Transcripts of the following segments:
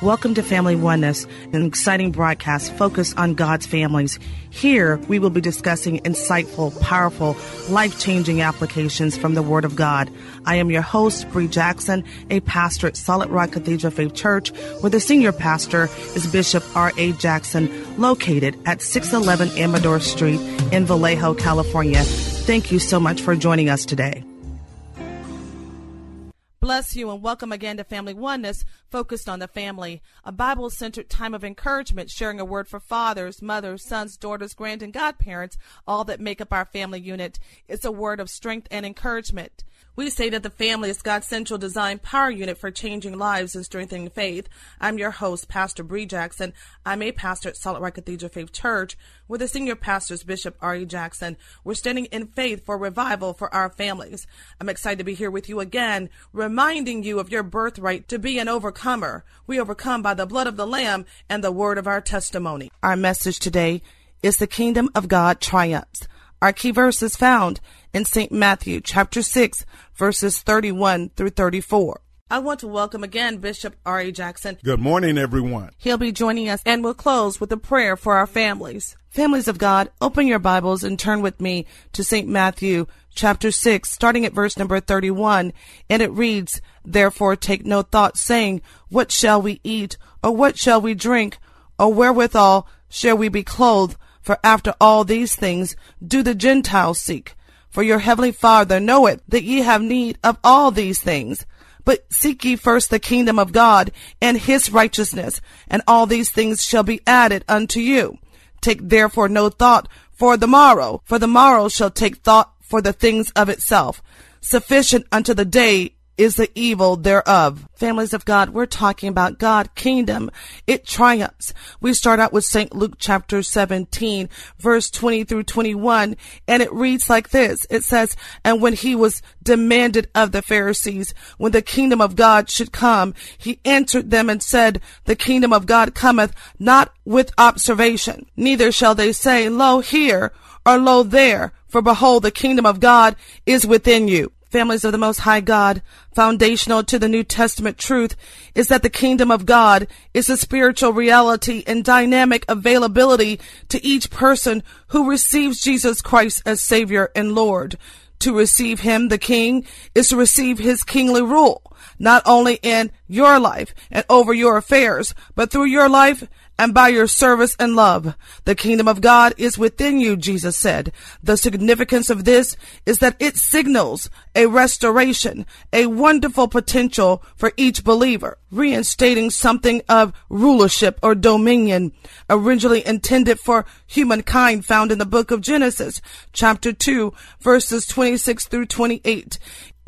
Welcome to Family Oneness, an exciting broadcast focused on God's families. Here, we will be discussing insightful, powerful, life changing applications from the Word of God. I am your host, Bree Jackson, a pastor at Solid Rock Cathedral Faith Church, where the senior pastor is Bishop R.A. Jackson, located at 611 Amador Street in Vallejo, California. Thank you so much for joining us today. Bless you and welcome again to Family Oneness, focused on the family, a Bible centered time of encouragement, sharing a word for fathers, mothers, sons, daughters, grand, and godparents, all that make up our family unit. It's a word of strength and encouragement. We say that the family is God's central design power unit for changing lives and strengthening faith. I'm your host, Pastor Bree Jackson. I'm a pastor at Solid Rock Cathedral Faith Church with the senior pastors, Bishop R.A. Jackson. We're standing in faith for revival for our families. I'm excited to be here with you again, reminding you of your birthright to be an overcomer. We overcome by the blood of the Lamb and the word of our testimony. Our message today is the kingdom of God triumphs. Our key verse is found in St. Matthew chapter 6 verses 31 through 34. I want to welcome again Bishop R.A. Jackson. Good morning, everyone. He'll be joining us and we'll close with a prayer for our families. Families of God, open your Bibles and turn with me to St. Matthew chapter 6, starting at verse number 31. And it reads, Therefore take no thought saying, What shall we eat? Or what shall we drink? Or wherewithal shall we be clothed? For after all these things do the Gentiles seek. For your heavenly Father knoweth that ye have need of all these things. But seek ye first the kingdom of God and his righteousness, and all these things shall be added unto you. Take therefore no thought for the morrow, for the morrow shall take thought for the things of itself. Sufficient unto the day is the evil thereof. Families of God, we're talking about God kingdom. It triumphs. We start out with St. Luke chapter 17, verse 20 through 21, and it reads like this. It says, And when he was demanded of the Pharisees, when the kingdom of God should come, he answered them and said, The kingdom of God cometh not with observation, neither shall they say, Lo here, or lo there, for behold, the kingdom of God is within you families of the Most High God, foundational to the New Testament truth is that the kingdom of God is a spiritual reality and dynamic availability to each person who receives Jesus Christ as Savior and Lord. To receive Him, the King, is to receive His kingly rule, not only in your life and over your affairs, but through your life and by your service and love. The kingdom of God is within you, Jesus said. The significance of this is that it signals a restoration, a wonderful potential for each believer, reinstating something of rulership or dominion originally intended for humankind found in the book of Genesis, chapter 2, verses 26 through 28.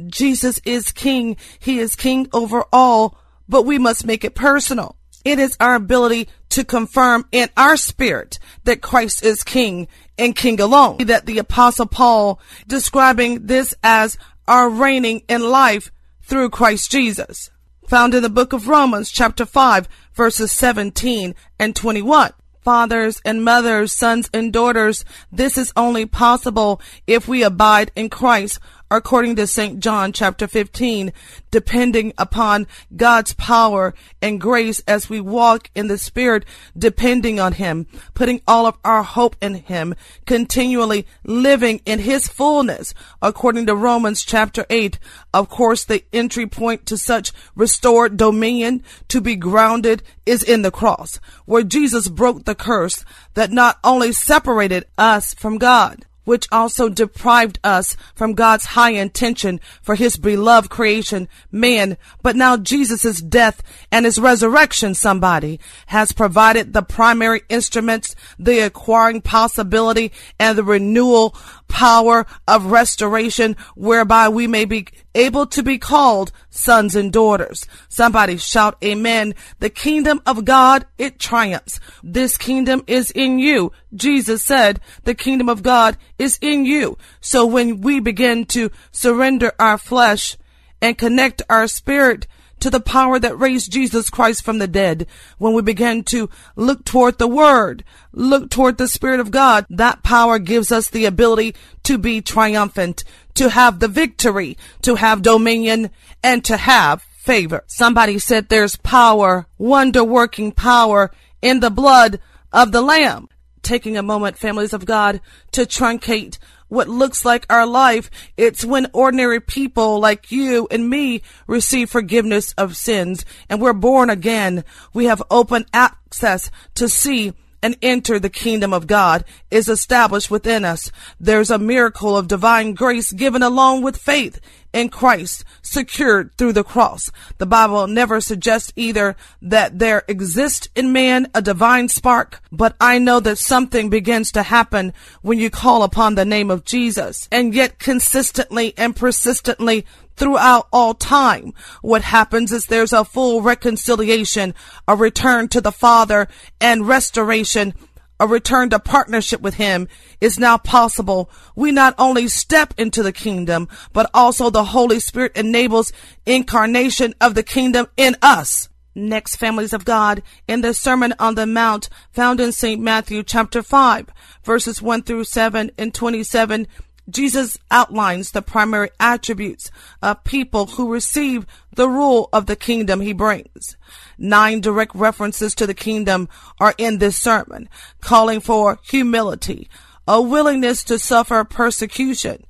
Jesus is king. He is king over all, but we must make it personal. It is our ability to confirm in our spirit that Christ is King and King alone. That the apostle Paul describing this as our reigning in life through Christ Jesus. Found in the book of Romans chapter 5 verses 17 and 21 fathers and mothers, sons and daughters, this is only possible if we abide in Christ according to St. John chapter 15, depending upon God's power and grace as we walk in the Spirit, depending on Him, putting all of our hope in Him, continually living in His fullness, according to Romans chapter 8. Of course, the entry point to such restored dominion to be grounded is in the cross, where Jesus broke the curse that not only separated us from God, which also deprived us from God's high intention for his beloved creation, man. But now Jesus' death and his resurrection, somebody, has provided the primary instruments, the acquiring possibility and the renewal power of restoration whereby we may be able to be called sons and daughters. Somebody shout amen. The kingdom of God, it triumphs. This kingdom is in you. Jesus said the kingdom of God is in you. So when we begin to surrender our flesh and connect our spirit to the power that raised Jesus Christ from the dead. When we begin to look toward the Word, look toward the Spirit of God, that power gives us the ability to be triumphant, to have the victory, to have dominion, and to have favor. Somebody said there's power, wonder working power in the blood of the Lamb. Taking a moment, families of God, to truncate what looks like our life. It's when ordinary people like you and me receive forgiveness of sins and we're born again. We have open access to see and enter the kingdom of God is established within us. There's a miracle of divine grace given along with faith in Christ, secured through the cross. The Bible never suggests either that there exists in man a divine spark, but I know that something begins to happen when you call upon the name of Jesus. And yet consistently and persistently throughout all time. What happens is there's a full reconciliation, a return to the Father and restoration a return to partnership with him is now possible. We not only step into the kingdom, but also the Holy Spirit enables incarnation of the kingdom in us. Next, families of God, in the Sermon on the Mount found in St. Matthew chapter 5, verses 1 through 7 and 27, Jesus outlines the primary attributes of people who receive the rule of the kingdom he brings. Nine direct references to the kingdom are in this sermon, calling for humility, a willingness to suffer persecution,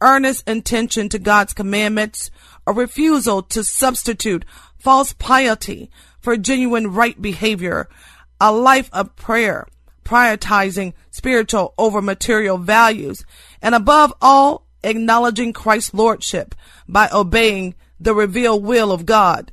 earnest intention to God's commandments, a refusal to substitute false piety for genuine right behavior, a life of prayer, prioritizing spiritual over material values, and above all, acknowledging Christ's lordship by obeying the revealed will of God.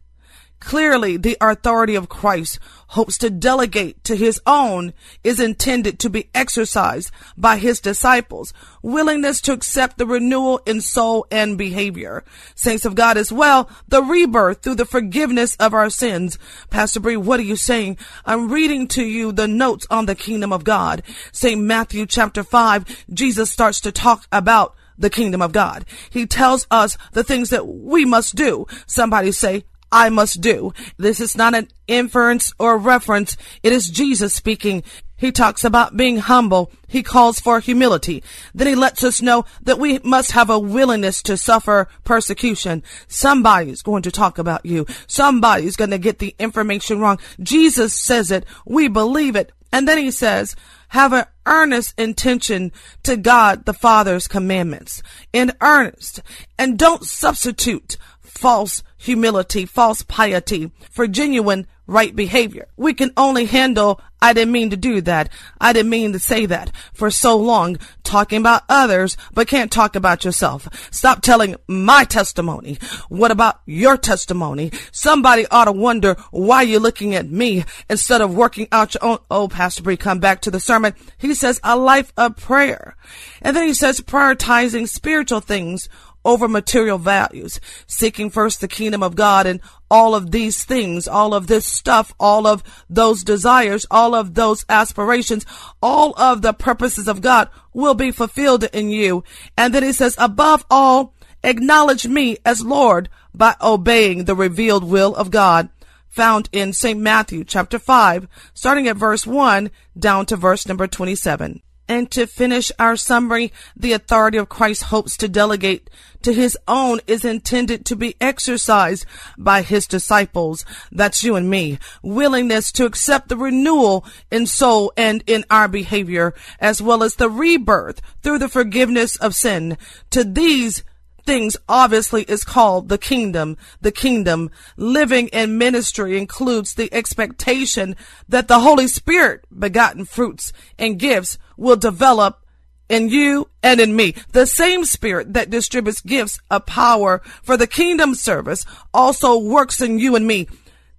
Clearly, the authority of Christ hopes to delegate to his own is intended to be exercised by his disciples. Willingness to accept the renewal in soul and behavior. Saints of God as well, the rebirth through the forgiveness of our sins. Pastor Bree, what are you saying? I'm reading to you the notes on the kingdom of God. St. Matthew chapter 5, Jesus starts to talk about the kingdom of God. He tells us the things that we must do. Somebody say, I must do. This is not an inference or reference. It is Jesus speaking. He talks about being humble. He calls for humility. Then he lets us know that we must have a willingness to suffer persecution. Somebody's going to talk about you. Somebody's going to get the information wrong. Jesus says it. We believe it. And then he says, have an earnest intention to God the Father's commandments in earnest and don't substitute false humility, false piety for genuine right behavior. We can only handle, I didn't mean to do that. I didn't mean to say that for so long talking about others, but can't talk about yourself. Stop telling my testimony. What about your testimony? Somebody ought to wonder why you're looking at me instead of working out your own. Oh, Pastor Bree, come back to the sermon. He says a life of prayer. And then he says prioritizing spiritual things over material values, seeking first the kingdom of God and all of these things, all of this stuff, all of those desires, all of those aspirations, all of the purposes of God will be fulfilled in you. And then he says, above all, acknowledge me as Lord by obeying the revealed will of God found in St. Matthew chapter 5, starting at verse 1 down to verse number 27. And to finish our summary, the authority of Christ hopes to delegate to his own is intended to be exercised by his disciples. That's you and me. Willingness to accept the renewal in soul and in our behavior, as well as the rebirth through the forgiveness of sin. To these things obviously is called the kingdom. The kingdom living in ministry includes the expectation that the Holy Spirit begotten fruits and gifts will develop in you and in me. The same spirit that distributes gifts of power for the kingdom service also works in you and me.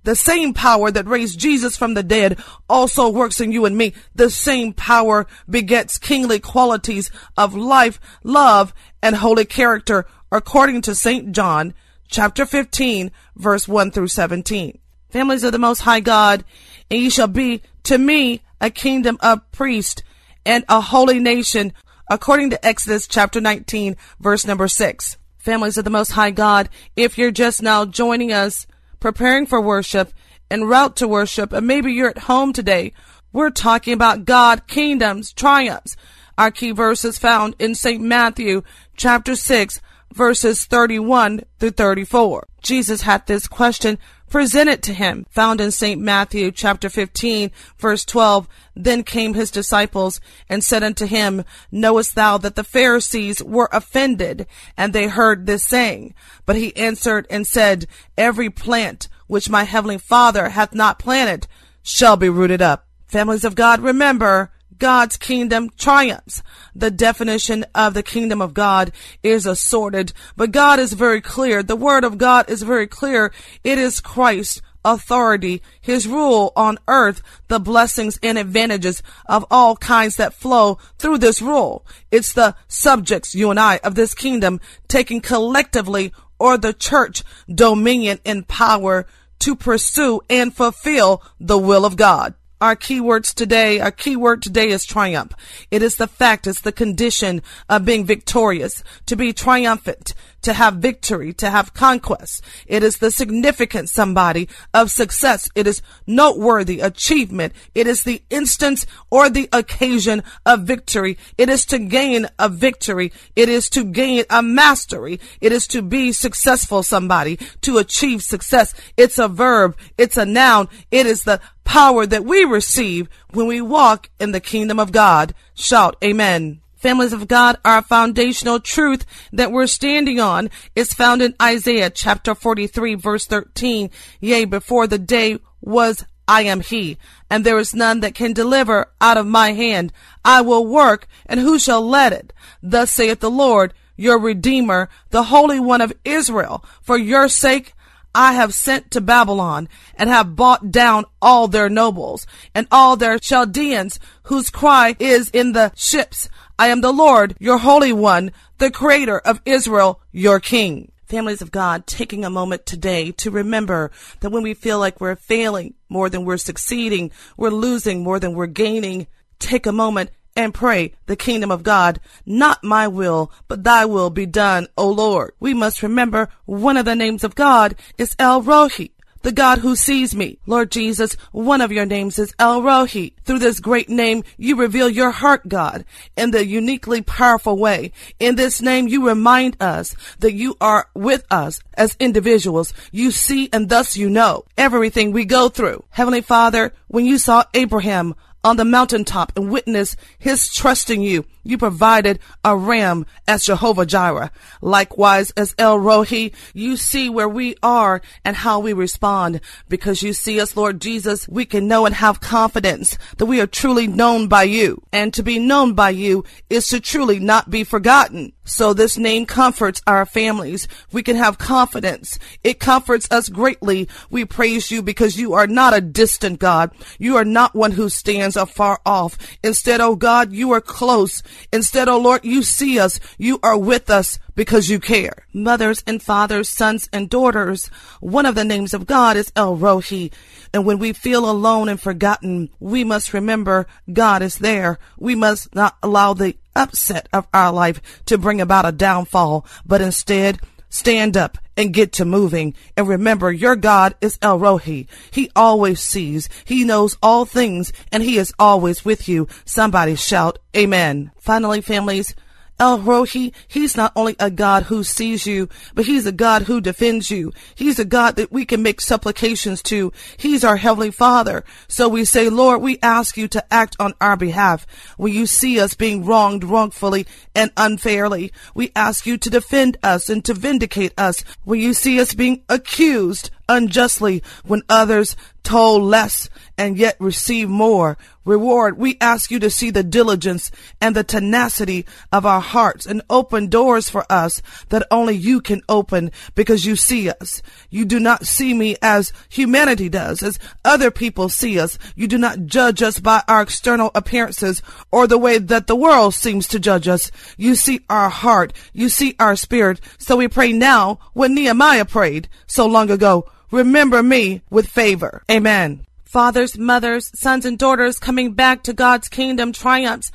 The same power that raised Jesus from the dead also works in you and me. The same power begets kingly qualities of life, love, and holy character according to St. John chapter 15, verse 1 through 17. Families of the Most High God, and ye shall be to me a kingdom of priests and a holy nation, according to Exodus chapter 19, verse number 6. Families of the Most High God, if you're just now joining us, preparing for worship, en route to worship, and maybe you're at home today, we're talking about God, kingdoms, triumphs. Our key verse is found in St. Matthew chapter 6, verses 31 through 34. Jesus had this question presented to him, found in St. Matthew chapter 15, verse 12. Then came his disciples and said unto him, Knowest thou that the Pharisees were offended, and they heard this saying? But he answered and said, Every plant which my heavenly Father hath not planted shall be rooted up. Families of God, remember, God's kingdom triumphs. The definition of the kingdom of God is assorted, but God is very clear. The word of God is very clear. It is Christ authority, his rule on earth, the blessings and advantages of all kinds that flow through this rule. It's the subjects, you and I, of this kingdom taking collectively or the church dominion and power to pursue and fulfill the will of God. Our keywords today, our keyword today is triumph. It is the fact, it's the condition of being victorious, to be triumphant, to have victory, to have conquest. It is the significance, somebody, of success. It is noteworthy achievement. It is the instance or the occasion of victory. It is to gain a victory. It is to gain a mastery. It is to be successful, somebody, to achieve success. It's a verb. It's a noun. It is the power that we receive when we walk in the kingdom of God. Shout amen. Families of God, our foundational truth that we're standing on is found in Isaiah chapter 43 verse 13. Yea, before the day was I am he, and there is none that can deliver out of my hand. I will work, and who shall let it? Thus saith the Lord, your Redeemer, the Holy One of Israel. For your sake, I have sent to Babylon and have bought down all their nobles and all their Chaldeans whose cry is in the ships. I am the Lord, your Holy One, the Creator of Israel, your King. Families of God, taking a moment today to remember that when we feel like we're failing more than we're succeeding, we're losing more than we're gaining, take a moment and pray the kingdom of God, not my will, but thy will be done, O Lord. We must remember one of the names of God is El Roi, the God who sees me. Lord Jesus, one of your names is El Roi. Through this great name, you reveal your heart, God, in the uniquely powerful way. In this name, you remind us that you are with us as individuals. You see and thus you know everything we go through. Heavenly Father, when you saw Abraham on the mountaintop and witness his trusting you. You provided a ram as Jehovah Jireh. Likewise, as El Roi, you see where we are and how we respond. Because you see us, Lord Jesus, we can know and have confidence that we are truly known by you. And to be known by you is to truly not be forgotten. So this name comforts our families. We can have confidence. It comforts us greatly. We praise you because you are not a distant God. You are not one who stands afar off. Instead, oh God, you are close. Instead, oh Lord, you see us. You are with us because you care. Mothers and fathers, sons and daughters, one of the names of God is El Roi. And when we feel alone and forgotten, we must remember God is there. We must not allow the upset of our life to bring about a downfall, but instead stand up and get to moving. And remember, your God is El Roi. He always sees. He knows all things and he is always with you. Somebody shout, Amen. Finally, families, El Roi, he's not only a God who sees you, but he's a God who defends you. He's a God that we can make supplications to. He's our Heavenly Father. So we say, Lord, we ask you to act on our behalf. When you see us being wronged wrongfully and unfairly, we ask you to defend us and to vindicate us. When you see us being accused unjustly when others told less and yet receive more reward. We ask you to see the diligence and the tenacity of our hearts and open doors for us that only you can open because you see us. You do not see me as humanity does, as other people see us. You do not judge us by our external appearances or the way that the world seems to judge us. You see our heart. You see our spirit. So we pray now what Nehemiah prayed so long ago. Remember me with favor. Amen fathers, mothers, sons, and daughters coming back to God's kingdom triumphs.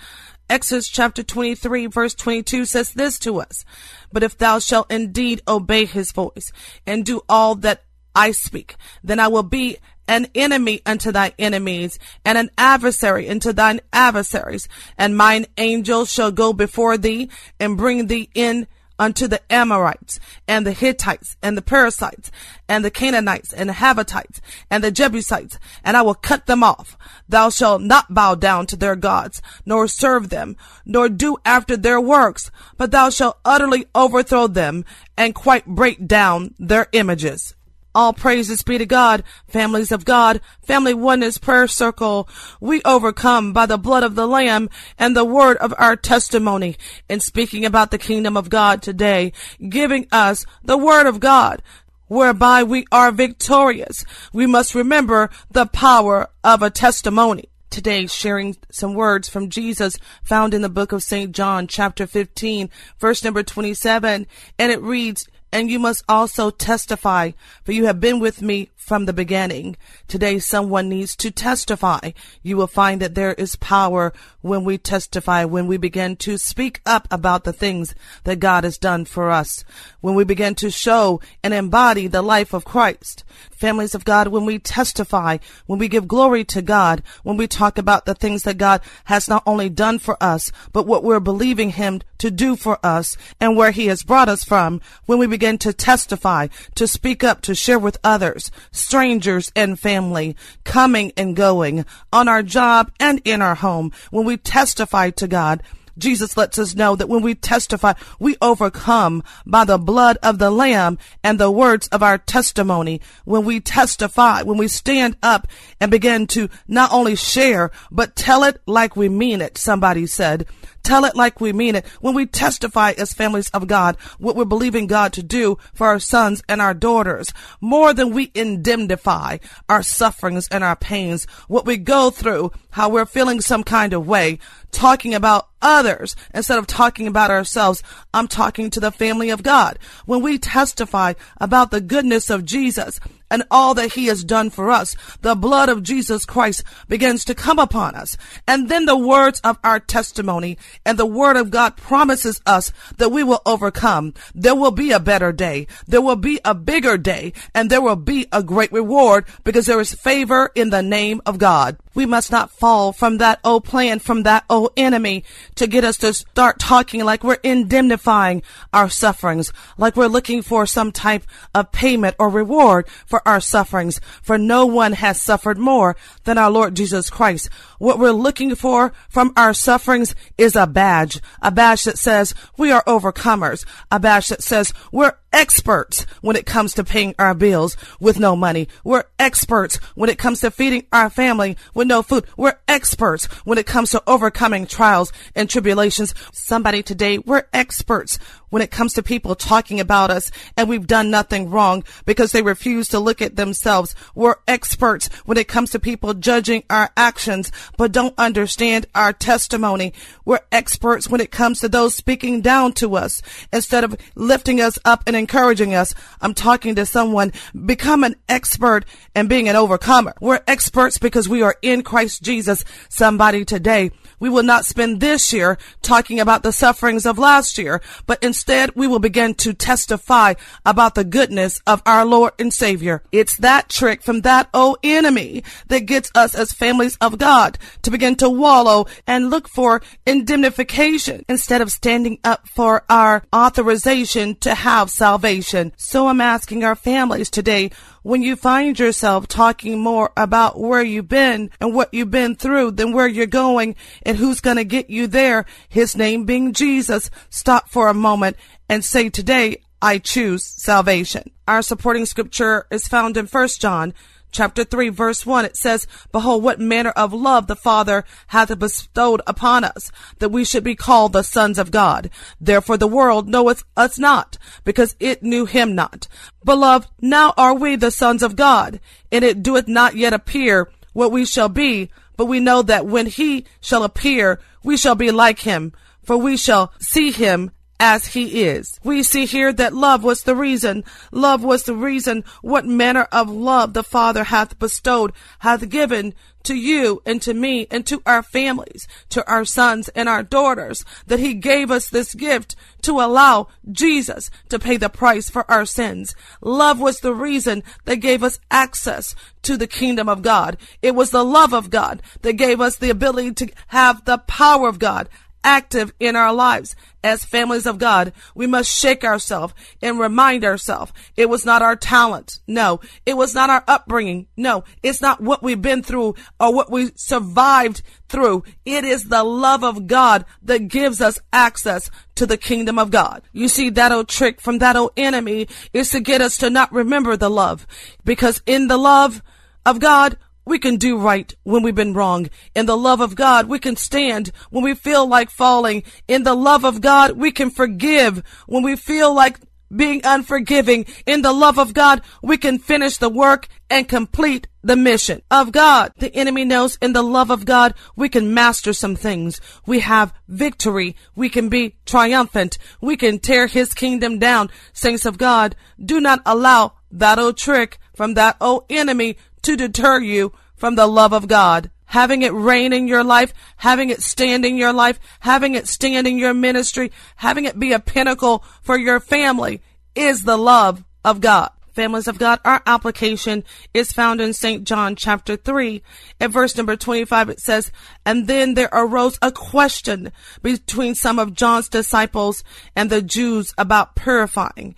Exodus chapter 23 verse 22 says this to us. But if thou shalt indeed obey his voice and do all that I speak, then I will be an enemy unto thy enemies and an adversary unto thine adversaries. And mine angels shall go before thee and bring thee in unto the Amorites and the Hittites and the Perizzites and the Canaanites and the Havitites and the Jebusites, and I will cut them off. Thou shalt not bow down to their gods, nor serve them, nor do after their works, but thou shalt utterly overthrow them and quite break down their images. All praises be to God, families of God, family oneness prayer circle. We overcome by the blood of the Lamb and the word of our testimony in speaking about the kingdom of God today, giving us the word of God whereby we are victorious. We must remember the power of a testimony. Today, sharing some words from Jesus found in the book of St. John, chapter 15, verse number 27, and it reads, and you must also testify, for you have been with me from the beginning. Today, someone needs to testify. You will find that there is power when we testify, when we begin to speak up about the things that God has done for us, when we begin to show and embody the life of Christ. Families of God, when we testify, when we give glory to God, when we talk about the things that God has not only done for us, but what we're believing Him to do for us and where He has brought us from, when we begin to testify, to speak up, to share with others, strangers and family, coming and going, on our job and in our home, when we testify to God, Jesus lets us know that when we testify, we overcome by the blood of the Lamb and the words of our testimony. When we testify, when we stand up and begin to not only share, but tell it like we mean it, somebody said. Tell it like we mean it. When we testify as families of God, what we're believing God to do for our sons and our daughters, more than we indemnify our sufferings and our pains, what we go through, how we're feeling some kind of way, talking about others instead of talking about ourselves. I'm talking to the family of God. When we testify about the goodness of Jesus, and all that he has done for us, the blood of Jesus Christ begins to come upon us. And then the words of our testimony and the word of God promises us that we will overcome. There will be a better day. There will be a bigger day and there will be a great reward because there is favor in the name of God. We must not fall from that old plan, from that old enemy to get us to start talking like we're indemnifying our sufferings, like we're looking for some type of payment or reward for our sufferings. For no one has suffered more than our Lord Jesus Christ. What we're looking for from our sufferings is a badge, a badge that says we are overcomers, a badge that says we're experts when it comes to paying our bills with no money. We're experts when it comes to feeding our family with no food. We're experts when it comes to overcoming trials and tribulations. Somebody today, we're experts when it comes to people talking about us and we've done nothing wrong because they refuse to look at themselves. We're experts when it comes to people judging our actions but don't understand our testimony. We're experts when it comes to those speaking down to us instead of lifting us up and encouraging us. I'm talking to someone, become an expert and being an overcomer. We're experts because we are in Christ Jesus. Somebody today, we will not spend this year talking about the sufferings of last year, but instead we will begin to testify about the goodness of our Lord and Savior. It's that trick from that old enemy that gets us as families of God to begin to wallow and look for indemnification instead of standing up for our authorization to have salvation. So I'm asking our families today, when you find yourself talking more about where you've been and what you've been through than where you're going and who's going to get you there, his name being Jesus, stop for a moment and say today, I choose salvation. Our supporting scripture is found in 1 John chapter 3 verse 1 it says behold what manner of love the father hath bestowed upon us that we should be called the sons of god. Therefore the world knoweth us not because it knew him not. Beloved now are we the sons of god and it doeth not yet appear what we shall be but we know that when he shall appear we shall be like him for we shall see him as he is. We see here that love was the reason. Love was the reason what manner of love the Father hath bestowed, hath given to you and to me and to our families, to our sons and our daughters, that he gave us this gift to allow Jesus to pay the price for our sins. Love was the reason that gave us access to the kingdom of God. It was the love of God that gave us the ability to have the power of God active in our lives. As families of God, we must shake ourselves and remind ourselves it was not our talent. No, it was not our upbringing. No, it's not what we've been through or what we survived through. It is the love of God that gives us access to the kingdom of God. You see, that old trick from that old enemy is to get us to not remember the love because in the love of God, we can do right when we've been wrong. In the love of God, we can stand when we feel like falling. In the love of God, we can forgive when we feel like being unforgiving. In the love of God, we can finish the work and complete the mission of God. The enemy knows in the love of God, we can master some things. We have victory. We can be triumphant. We can tear his kingdom down. Saints of God, do not allow that old trick from that old enemy to deter you from the love of God. Having it reign in your life, having it stand in your life, having it stand in your ministry, having it be a pinnacle for your family is the love of God. Families of God, our application is found in St. John chapter 3 at verse number 25. It says, And then there arose a question between some of John's disciples and the Jews about purifying.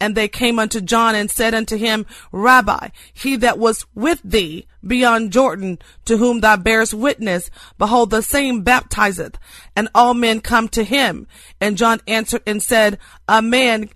And they came unto John and said unto him, Rabbi, he that was with thee beyond Jordan, to whom thou bearest witness, behold, the same baptizeth, and all men come to him. And John answered and said, A man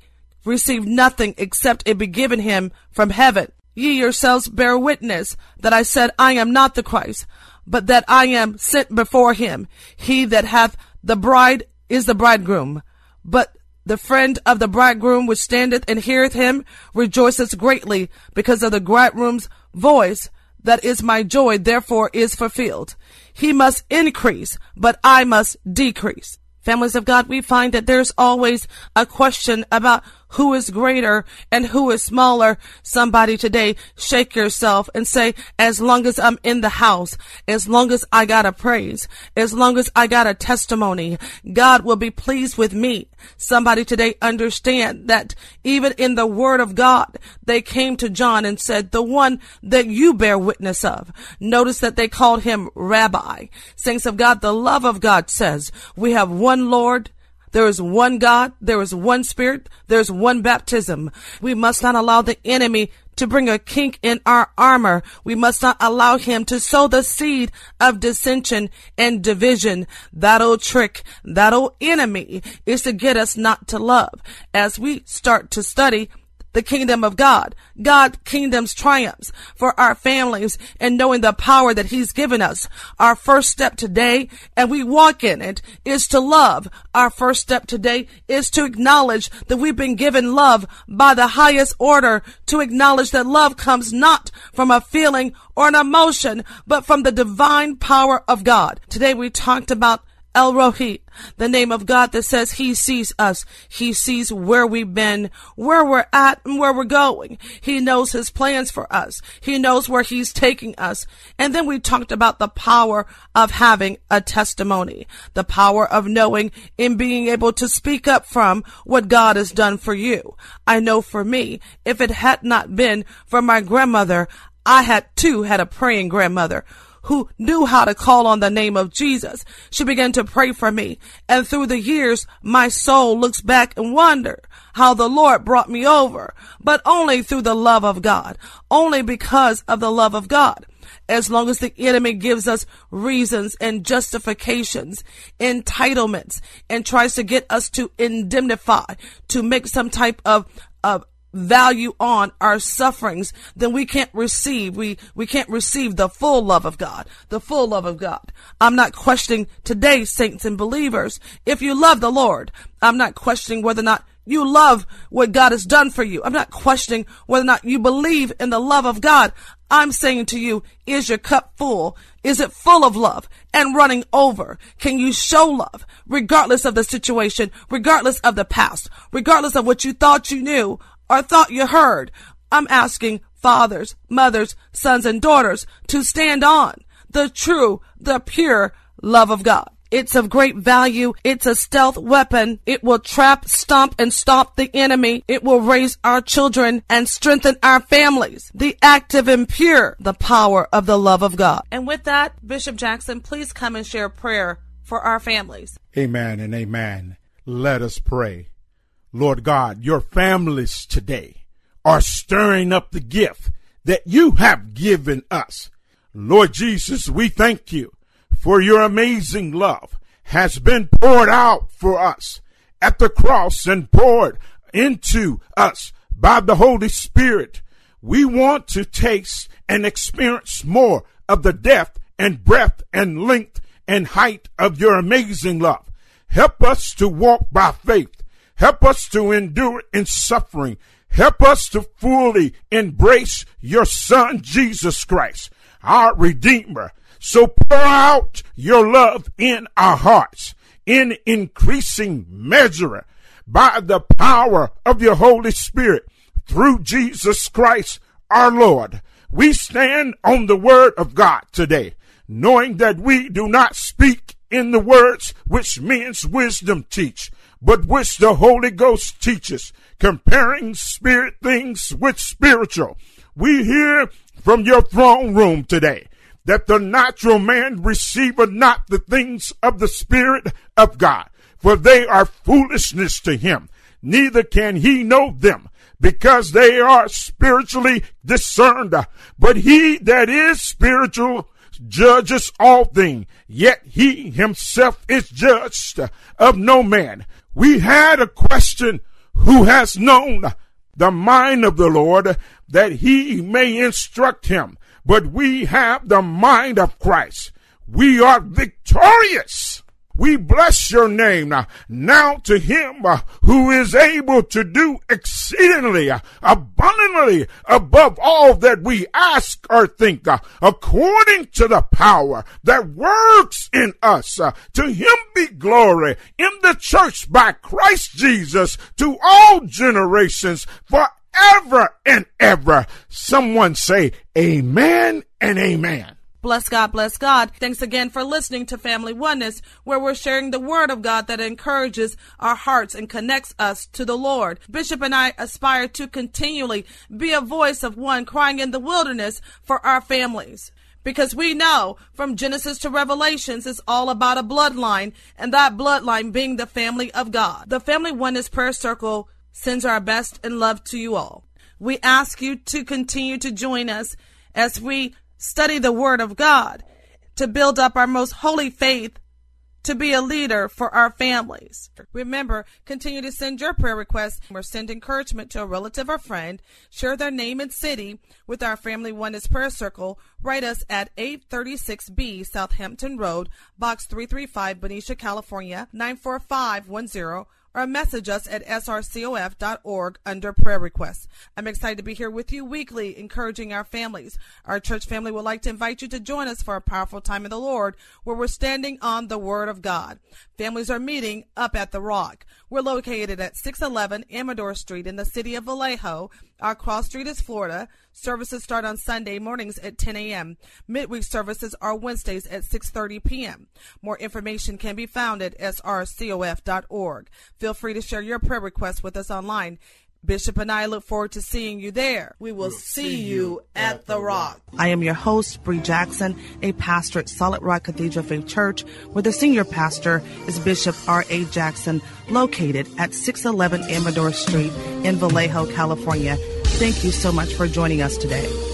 receive nothing except it be given him from heaven. Ye yourselves bear witness that I said, I am not the Christ, but that I am sent before him. He that hath the bride is the bridegroom. But the friend of the bridegroom which standeth and heareth him rejoiceth greatly because of the bridegroom's voice that is my joy therefore is fulfilled. He must increase, but I must decrease. Families of God, we find that there's always a question about who is greater and who is smaller. Somebody today shake yourself and say, as long as I'm in the house, as long as I got a praise, as long as I got a testimony, God will be pleased with me. Somebody today understand that even in the word of God, they came to John and said, the one that you bear witness of. Notice that they called him rabbi. Saints of God, the love of God says we have one Lord, there is one God. There is one Spirit. There's one baptism. We must not allow the enemy to bring a kink in our armor. We must not allow him to sow the seed of dissension and division. That old trick, that old enemy is to get us not to love. As we start to study the kingdom of God, God kingdom's triumphs for our families and knowing the power that he's given us. Our first step today, and we walk in it, is to love. Our first step today is to acknowledge that we've been given love by the highest order, to acknowledge that love comes not from a feeling or an emotion, but from the divine power of God. Today we talked about El Roi, the name of God that says He sees us. He sees where we've been, where we're at, and where we're going. He knows His plans for us. He knows where He's taking us. And then we talked about the power of having a testimony, the power of knowing and being able to speak up from what God has done for you. I know for me, if it had not been for my grandmother, I had too had a praying grandmother who knew how to call on the name of Jesus. She began to pray for me. And through the years, my soul looks back and wonder how the Lord brought me over, but only through the love of God, only because of the love of God. as long as the enemy gives us reasons and justifications, entitlements, and tries to get us to indemnify, to make some type of, of value on our sufferings, then we can't receive, we, we can't receive the full love of God, the full love of God. I'm not questioning today, saints and believers, if you love the Lord. I'm not questioning whether or not you love what God has done for you. I'm not questioning whether or not you believe in the love of God. I'm saying to you, is your cup full? Is it full of love and running over? Can you show love regardless of the situation, regardless of the past, regardless of what you thought you knew or thought you heard? I'm asking fathers, mothers, sons, and daughters to stand on the true, the pure love of God. It's of great value. It's a stealth weapon. It will trap, stomp, and stop the enemy. It will raise our children and strengthen our families. The active and pure, the power of the love of God. And with that, Bishop Jackson, please come and share prayer for our families. Amen and amen. Let us pray. Lord God, your families today are stirring up the gift that you have given us. Lord Jesus, we thank you for your amazing love has been poured out for us at the cross and poured into us by the Holy Spirit. We want to taste and experience more of the depth and breadth and length and height of your amazing love. Help us to walk by faith. Help us to endure in suffering. Help us to fully embrace your son, Jesus Christ, our Redeemer so pour out your love in our hearts in increasing measure by the power of your Holy Spirit through Jesus Christ our Lord. We stand on the word of God today, knowing that we do not speak in the words which men's wisdom teach, but which the Holy Ghost teaches, comparing spirit things with spiritual. We hear from your throne room today that the natural man receiveth not the things of the Spirit of God, for they are foolishness to him, neither can he know them, because they are spiritually discerned. But he that is spiritual judges all things, yet he himself is judged of no man. We had a question who has known the mind of the Lord that he may instruct him but we have the mind of Christ. We are victorious. We bless your name now. Now to him uh, who is able to do exceedingly uh, abundantly above all that we ask or think, uh, according to the power that works in us. To him be glory in the church by Christ Jesus to all generations forever ever and ever. Someone say amen and amen. Bless God, bless God. Thanks again for listening to Family Oneness, where we're sharing the word of God that encourages our hearts and connects us to the Lord. Bishop and I aspire to continually be a voice of one crying in the wilderness for our families. Because we know from Genesis to Revelations, it's all about a bloodline, and that bloodline being the family of God. The Family Oneness Prayer Circle sends our best and love to you all. We ask you to continue to join us as we study the Word of God to build up our most holy faith to be a leader for our families. Remember, continue to send your prayer requests or send encouragement to a relative or friend. Share their name and city with our Family Oneness Prayer Circle. Write us at 836B Southampton Road, Box 335, Benicia, California, 94510 or message us at srcof.org under prayer requests. I'm excited to be here with you weekly, encouraging our families. Our church family would like to invite you to join us for a powerful time in the Lord where we're standing on the Word of God. Families are meeting up at the Rock. We're located at 611 Amador Street in the city of Vallejo. Our cross street is Florida. Services start on Sunday mornings at 10 a.m. Midweek services are Wednesdays at 6:30 p.m. More information can be found at srcof.org. Feel free to share your prayer requests with us online Bishop and I look forward to seeing you there. We will we'll see, you at the Rock. I am your host, Bree Jackson, a pastor at Solid Rock Cathedral Faith Church, where the senior pastor is Bishop R.A. Jackson, located at 611 Amador Street in Vallejo, California. Thank you so much for joining us today.